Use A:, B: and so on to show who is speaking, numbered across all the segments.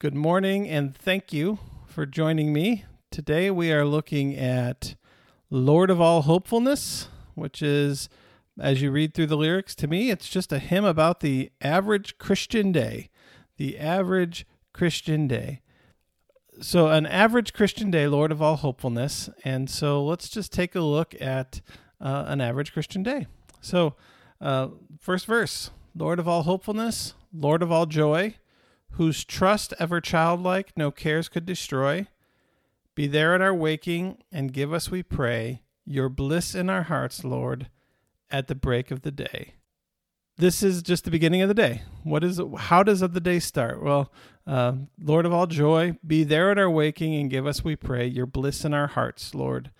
A: Good morning, and thank you for joining me. Today we are looking at Lord of All Hopefulness, which is, as you read through the lyrics, to me, it's just a hymn about the average Christian day. The average Christian day. So, an average Christian day, Lord of All Hopefulness. And so, let's just take a look at uh, an average Christian day. So, uh, first verse Lord of all hopefulness, Lord of all joy whose trust ever childlike no cares could destroy. Be there at our waking, and give us, we pray, your bliss in our hearts, Lord, at the break of the day. This is just the beginning of the day. What is? How does the day start? Well, uh, Lord of all joy, be there at our waking, and give us, we pray, your bliss in our hearts, Lord,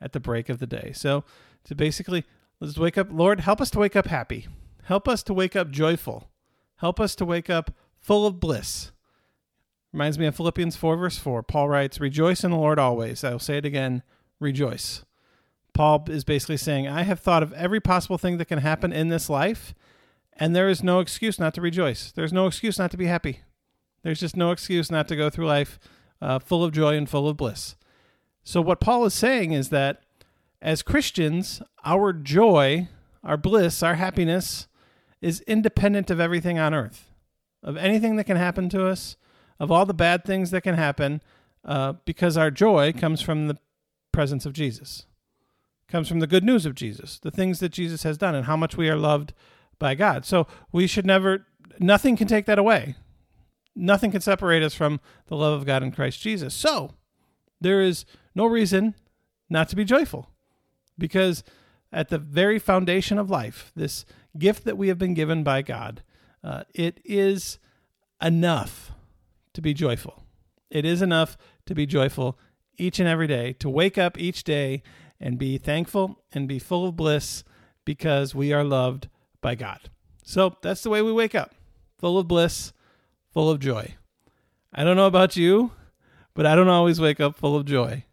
A: at the break of the day. So, to basically, let's wake up. Lord, help us to wake up happy. Help us to wake up joyful. Help us to wake up full of bliss. Reminds me of Philippians 4, verse 4. Paul writes, Rejoice in the Lord always. I will say it again, rejoice. Paul is basically saying, I have thought of every possible thing that can happen in this life, and there is no excuse not to rejoice. There's no excuse not to be happy. There's just no excuse not to go through life uh, full of joy and full of bliss. So, what Paul is saying is that as Christians, our joy, our bliss, our happiness is independent of everything on earth of anything that can happen to us, of all the bad things that can happen, uh, because our joy comes from the presence of Jesus, comes from the good news of Jesus, the things that Jesus has done, and how much we are loved by God. So we should never, nothing can take that away. Nothing can separate us from the love of God in Christ Jesus. So there is no reason not to be joyful because at the very foundation of life, this gift that we have been given by God, uh, it is enough to be joyful. It is enough to be joyful each and every day, to wake up each day and be thankful and be full of bliss because we are loved by God. So that's the way we wake up full of bliss, full of joy. I don't know about you, but I don't always wake up full of joy.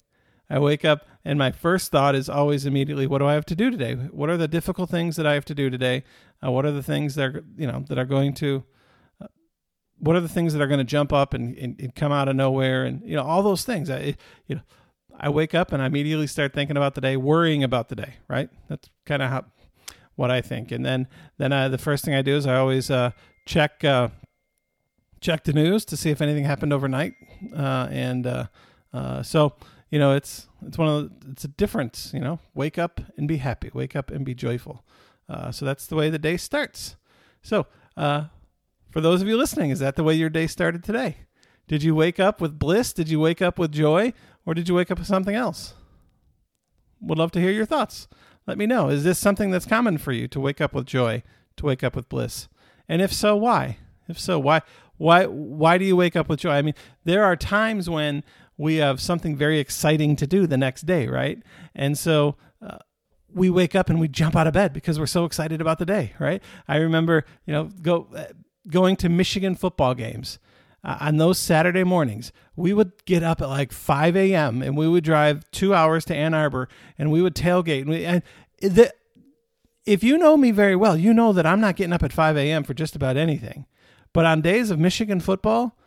A: I wake up and my first thought is always immediately, what do I have to do today? What are the difficult things that I have to do today? Uh, what are the things that are, you know, that are going to, uh, what are the things that are going to jump up and, and, and, come out of nowhere? And, you know, all those things. I, you know, I wake up and I immediately start thinking about the day, worrying about the day, right? That's kind of how, what I think. And then, then I, the first thing I do is I always uh, check, uh, check the news to see if anything happened overnight. Uh, and uh, uh, so, you know, it's it's one of the, it's a difference. You know, wake up and be happy. Wake up and be joyful. Uh, so that's the way the day starts. So uh, for those of you listening, is that the way your day started today? Did you wake up with bliss? Did you wake up with joy, or did you wake up with something else? Would love to hear your thoughts. Let me know. Is this something that's common for you to wake up with joy, to wake up with bliss? And if so, why? If so, why why why do you wake up with joy? I mean, there are times when we have something very exciting to do the next day, right? And so uh, we wake up and we jump out of bed because we're so excited about the day, right? I remember, you know, go uh, going to Michigan football games. Uh, on those Saturday mornings, we would get up at like 5 a.m. and we would drive two hours to Ann Arbor and we would tailgate. And, we, and the, if you know me very well, you know that I'm not getting up at 5 a.m. for just about anything. But on days of Michigan football,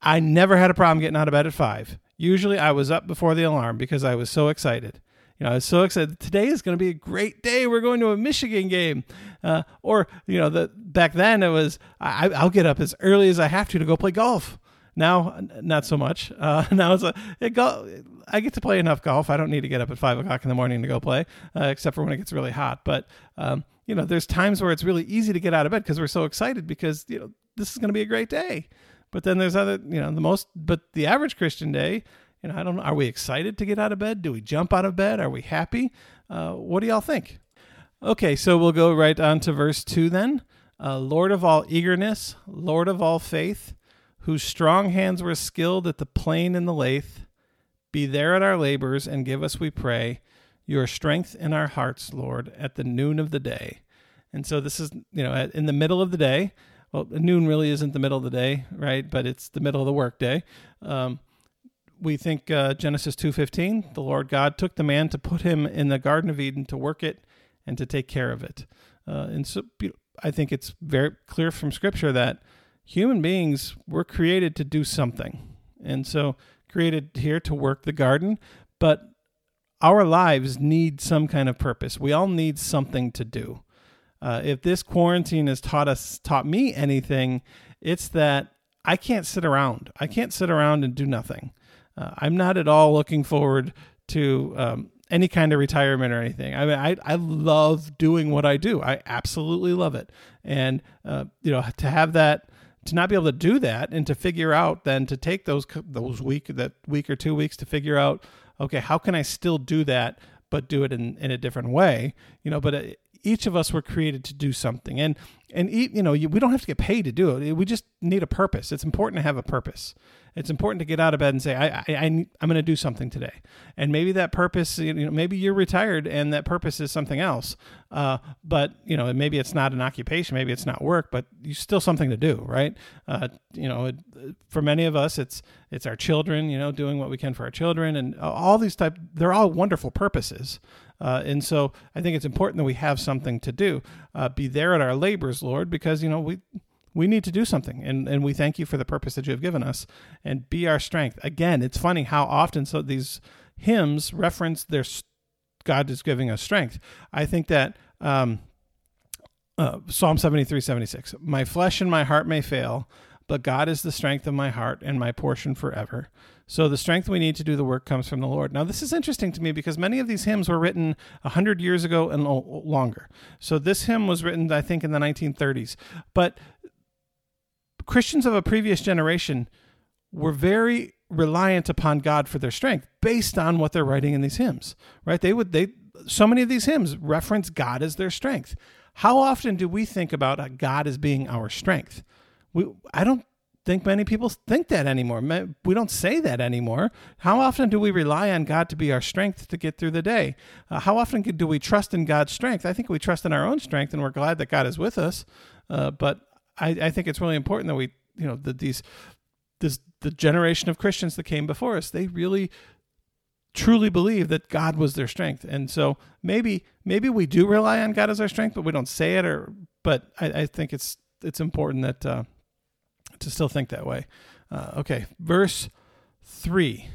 A: I never had a problem getting out of bed at five. Usually I was up before the alarm because I was so excited. You know, I was so excited. Today is going to be a great day. We're going to a Michigan game. Uh, or, you know, the back then it was, I, I'll get up as early as I have to to go play golf. Now, not so much. Uh, now it's a, it go, I get to play enough golf. I don't need to get up at five o'clock in the morning to go play, uh, except for when it gets really hot. But, um, you know, there's times where it's really easy to get out of bed because we're so excited because, you know, this is going to be a great day. But then there's other, you know, the most, but the average Christian day, you know, I don't know. Are we excited to get out of bed? Do we jump out of bed? Are we happy? Uh, what do y'all think? Okay, so we'll go right on to verse 2 then. Uh, Lord of all eagerness, Lord of all faith, whose strong hands were skilled at the plane and the lathe, be there at our labors and give us, we pray, your strength in our hearts, Lord, at the noon of the day. And so this is, you know, in the middle of the day well, noon really isn't the middle of the day, right? But it's the middle of the workday. Um, we think uh, Genesis 2:15, the Lord God took the man to put him in the Garden of Eden to work it and to take care of it. Uh, and so I think it's very clear from Scripture that human beings were created to do something. And so created here to work the garden, but our lives need some kind of purpose. We all need something to do. Uh, if this quarantine has taught us, taught me anything, it's that I can't sit around. I can't sit around and do nothing. Uh, I'm not at all looking forward to um, any kind of retirement or anything. I mean, I, I love doing what I do. I absolutely love it. And, uh, you know, to have that, to not be able to do that and to figure out then to take those, those week, that week or two weeks to figure out, okay, how can I still do that, but do it in, in a different way, you know, but uh, each of us were created to do something and and you know we don't have to get paid to do it we just need a purpose it's important to have a purpose it's important to get out of bed and say, I, I, I am going to do something today. And maybe that purpose, you know, maybe you're retired and that purpose is something else. Uh, but you know, maybe it's not an occupation, maybe it's not work, but you still something to do, right? Uh, you know, it, for many of us, it's it's our children, you know, doing what we can for our children, and all these type. They're all wonderful purposes. Uh, and so I think it's important that we have something to do. Uh, be there at our labors, Lord, because you know we we need to do something and, and we thank you for the purpose that you have given us. And be our strength. Again it's funny how often so these hymns reference their god is giving us strength. I think that um, uh, psalm 73 76 my flesh and my heart may fail but god is the strength of my heart and my portion forever so the strength we need to do the work comes from the lord now this is interesting to me because many of these hymns were written 100 years ago and longer so this hymn was written i think in the 1930s but Christians of a previous generation were very reliant upon God for their strength based on what they're writing in these hymns, right? They would, they, so many of these hymns reference God as their strength. How often do we think about God as being our strength? We, I don't think many people think that anymore. We don't say that anymore. How often do we rely on God to be our strength to get through the day? Uh, how often do we trust in God's strength? I think we trust in our own strength and we're glad that God is with us. Uh, but I, I think it's really important that we, you know, that these, this, the generation of Christians that came before us, they really truly believe that God was their strength. And so maybe maybe we do rely on God as our strength, but we don't say it or but I, I think it's it's important that uh, to still think that way. Uh, okay, verse three.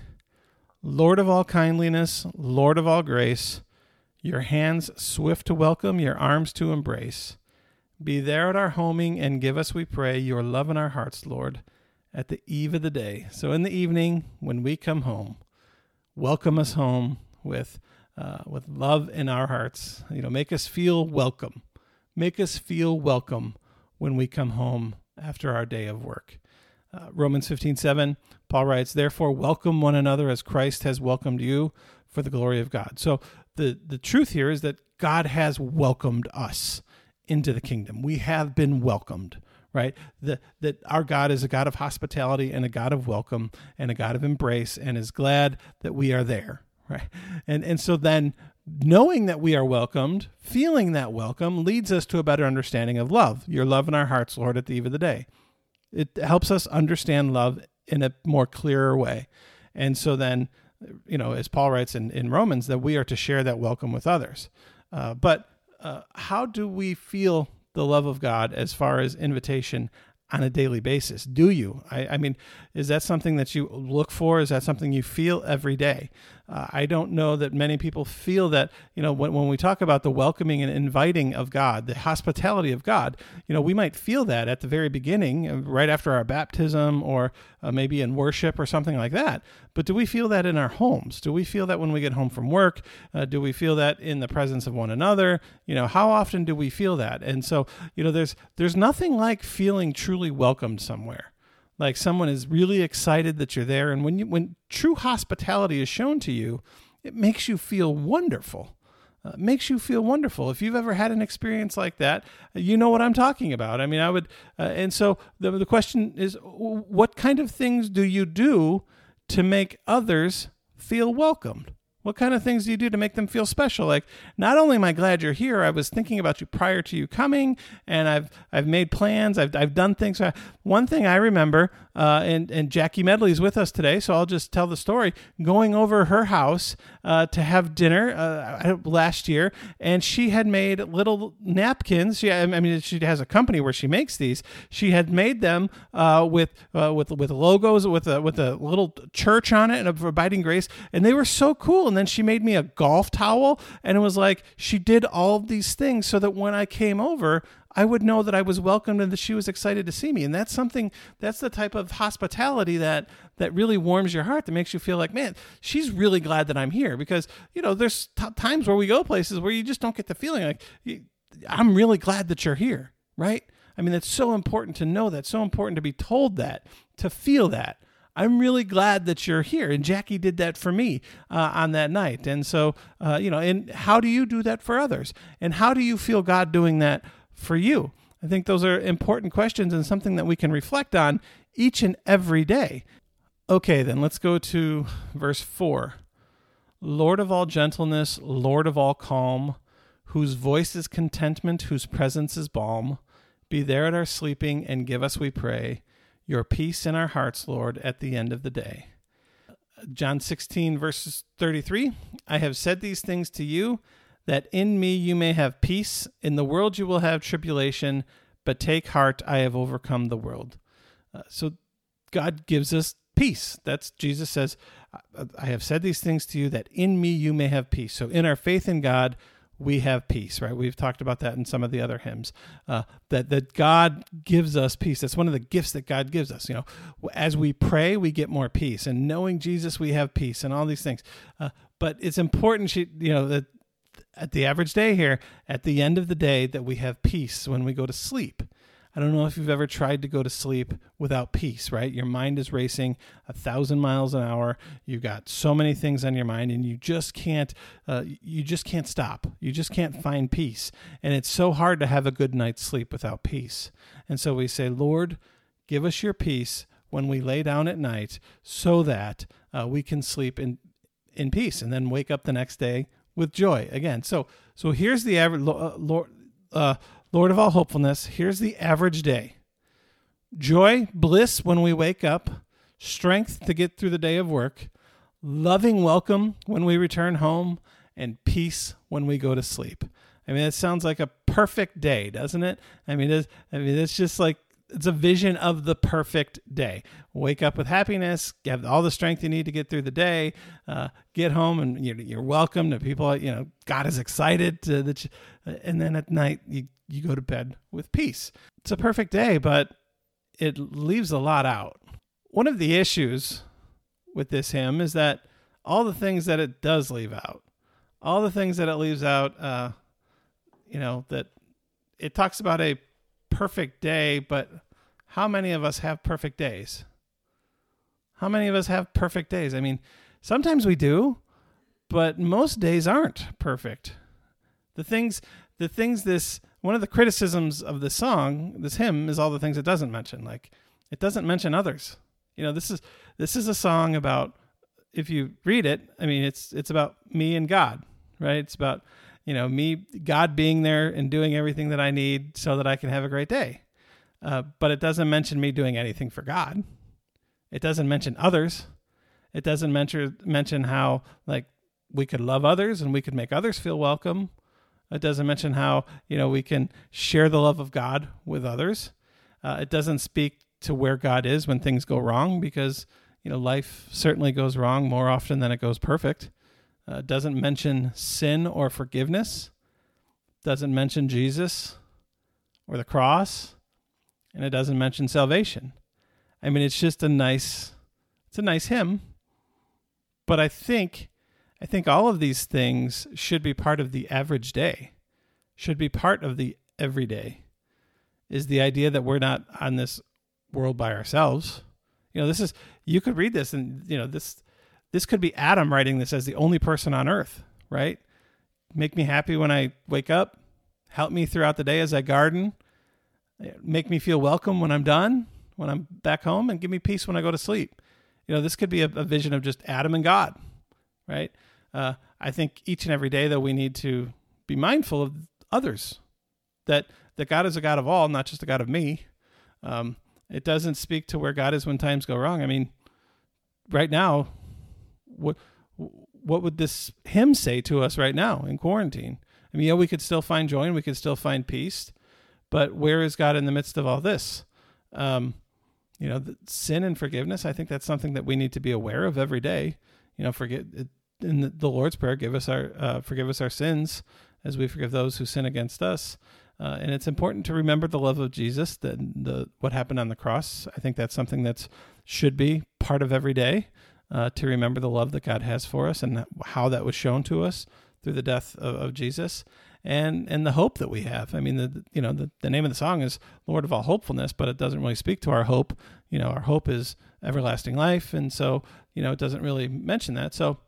A: Lord of all kindliness, Lord of all grace, your hands swift to welcome, your arms to embrace. Be there at our homing and give us, we pray, your love in our hearts, Lord, at the eve of the day. So in the evening, when we come home, welcome us home with uh, with love in our hearts. You know, make us feel welcome. Make us feel welcome when we come home after our day of work. Uh, Romans 15, 7, Paul writes, Therefore, welcome one another as Christ has welcomed you for the glory of God. So the, the truth here is that God has welcomed us into the kingdom. We have been welcomed, right? That that our God is a God of hospitality and a God of welcome and a God of embrace and is glad that we are there, right? And and so then knowing that we are welcomed, feeling that welcome leads us to a better understanding of love. Your love in our hearts, Lord, at the eve of the day. It helps us understand love in a more clearer way. And so then, you know, as Paul writes in, in Romans, that we are to share that welcome with others. Uh, but uh, how do we feel the love of God as far as invitation on a daily basis? Do you? I, I, mean, is that something that you look for? Is that something you feel every day? Uh, I don't know that many people feel that, you know, when, when we talk about the welcoming and inviting of God, the hospitality of God, you know, we might feel that at the very beginning, uh, right after our baptism, or uh, maybe in worship or something like that. But do we feel that in our homes? Do we feel that when we get home from work? Uh, do we feel that in the presence of one another? You know, how often do we feel that? And so, you know, there's there's nothing like feeling truly welcomed somewhere like someone is really excited that you're there. And when you when true hospitality is shown to you it makes you feel wonderful. Uh, makes you feel wonderful. If you've ever had an experience like that you know what i'm talking about. I mean i would uh, and so the, the question is what kind of things do you do to make others feel welcomed What kind of things do you do to make them feel special? Like, not only am I glad you're here, I was thinking about you prior to you coming, and I've I've made plans. I've I've done things. One thing I remember, uh, and and Jackie Medley is with us today, so I'll just tell the story. Going over her house uh, to have dinner uh, last year, and she had made little napkins. She, I mean, she has a company where she makes these. She had made them uh, with uh, with with logos with a with a little church on it and a abiding grace, and they were so cool and then she made me a golf towel. And it was like she did all these things so that when I came over, I would know that I was welcomed and that she was excited to see me. And that's something that's the type of hospitality that that really warms your heart that makes you feel like, man, she's really glad that I'm here because, you know, there's t- times where we go places where you just don't get the feeling like I'm really glad that you're here, right? I mean, it's so important to know that, so important to be told that, to feel that. I'm really glad that you're here. And Jackie did that for me uh, on that night. And so, uh, you know, and how do you do that for others? And how do you feel God doing that for you? I think those are important questions and something that we can reflect on each and every day. Okay, then let's go to verse 4. Lord of all gentleness, Lord of all calm, whose voice is contentment, whose presence is balm, be there at our sleeping and give us, we pray, your peace in our hearts, Lord, at the end of the day. John 16, verses 33 I have said these things to you, that in me you may have peace. In the world you will have tribulation, but take heart, I have overcome the world. Uh, so God gives us peace. That's Jesus says, I have said these things to you, that in me you may have peace. So in our faith in God, we have peace, right? We've talked about that in some of the other hymns. Uh, that that God gives us peace. That's one of the gifts that God gives us. You know, as we pray, we get more peace, and knowing Jesus, we have peace, and all these things. Uh, but it's important, you know, that at the average day here, at the end of the day, that we have peace when we go to sleep. I don't know if you've ever tried to go to sleep without peace, right? Your mind is racing a thousand miles an hour. You've got so many things on your mind, and you just can't, uh, you just can't stop. You just can't find peace, and it's so hard to have a good night's sleep without peace. And so we say, Lord, give us your peace when we lay down at night, so that uh, we can sleep in in peace, and then wake up the next day with joy again. So, so here's the average. Uh, Lord, uh, Lord of all hopefulness, here's the average day joy, bliss when we wake up, strength to get through the day of work, loving welcome when we return home, and peace when we go to sleep. I mean, it sounds like a perfect day, doesn't it? I mean, it's, I mean, it's just like it's a vision of the perfect day. Wake up with happiness, have all the strength you need to get through the day, uh, get home, and you're, you're, welcome to people. You know, God is excited to that, you, and then at night you you go to bed with peace. It's a perfect day, but it leaves a lot out. One of the issues with this hymn is that all the things that it does leave out, all the things that it leaves out, uh, you know, that it talks about a perfect day, but how many of us have perfect days? How many of us have perfect days? I mean, sometimes we do, but most days aren't perfect. The things the things this one of the criticisms of this song, this hymn, is all the things it doesn't mention. Like it doesn't mention others. You know, this is this is a song about if you read it, I mean it's it's about me and God, right? It's about, you know, me God being there and doing everything that I need so that I can have a great day. Uh, but it doesn't mention me doing anything for God. It doesn't mention others. It doesn't mention mention how like we could love others and we could make others feel welcome it doesn't mention how you know we can share the love of God with others. Uh, it doesn't speak to where God is when things go wrong because you know life certainly goes wrong more often than it goes perfect. Uh, doesn't mention sin or forgiveness. Doesn't mention Jesus or the cross, and it doesn't mention salvation. I mean, it's just a nice, it's a nice hymn, but I think I think all of these things should be part of the average day, should be part of the everyday. Is the idea that we're not on this world by ourselves. You know, this is you could read this and you know this this could be Adam writing this as the only person on earth, right? Make me happy when I wake up, help me throughout the day as I garden, make me feel welcome when I'm done, when I'm back home, and give me peace when I go to sleep. You know, this could be a, a vision of just Adam and God, right? Uh, I think each and every day, though, we need to be mindful of others. That that God is a God of all, not just a God of me. Um, it doesn't speak to where God is when times go wrong. I mean, right now, what what would this hymn say to us right now in quarantine? I mean, yeah, we could still find joy and we could still find peace, but where is God in the midst of all this? Um, you know, sin and forgiveness. I think that's something that we need to be aware of every day. You know, forget in the, the Lord's prayer, give us our uh, forgive us our sins as we forgive those who sin against us. Uh, and it's important to remember the love of Jesus, the, the what happened on the cross. I think that's something that should be part of every day uh, to remember the love that God has for us and how that was shown to us through the death of, of Jesus, and and the hope that we have. I mean, the you know the, the name of the song is Lord of all hopefulness, but it doesn't really speak to our hope. You know, our hope is everlasting life, and so you know it doesn't really mention that. So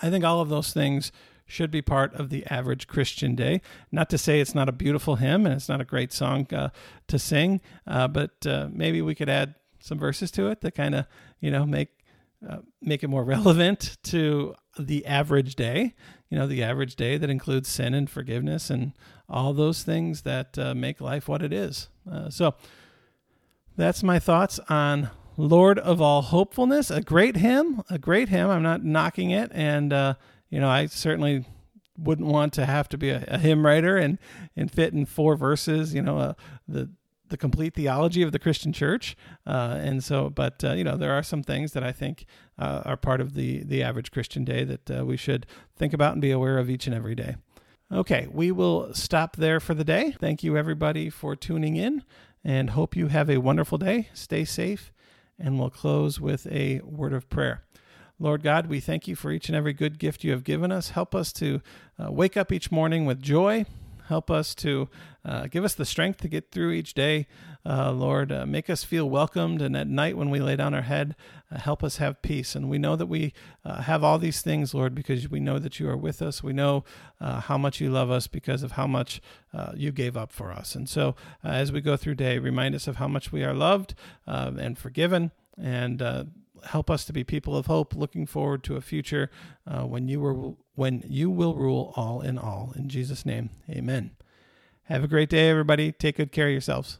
A: I think all of those things should be part of the average Christian day. Not to say it's not a beautiful hymn and it's not a great song uh, to sing, uh, but uh, maybe we could add some verses to it that kind of you know make uh, make it more relevant to the average day. You know, the average day that includes sin and forgiveness and all those things that uh, make life what it is. Uh, so that's my thoughts on Lord of All Hopefulness. A great hymn, a great hymn. I'm not knocking it, and uh, you know, I certainly wouldn't want to have to be a, a hymn writer and and fit in four verses. You know, uh, the the complete theology of the Christian church. Uh, and so, but uh, you know, there are some things that I think uh, are part of the the average Christian day that uh, we should think about and be aware of each and every day. Okay, we will stop there for the day. Thank you everybody for tuning in, and hope you have a wonderful day. Stay safe, and we'll close with a word of prayer. Lord God, we thank you for each and every good gift you have given us. Help us to uh, wake up each morning with joy Help us to uh, give us the strength to get through each day. Uh, Lord, uh, make us feel welcomed. And at night when we lay down our head, uh, help us have peace. And we know that we uh, have all these things, Lord, because we know that you are with us. We know uh, how much you love us because of how much you gave up for us. And so as we go through day, remind us of how much we are loved and forgiven. And help us to be people of hope, looking forward to a future uh, when you were when you will rule all in all. In Jesus' name, Amen. Have a great day, everybody. Take good care of yourselves.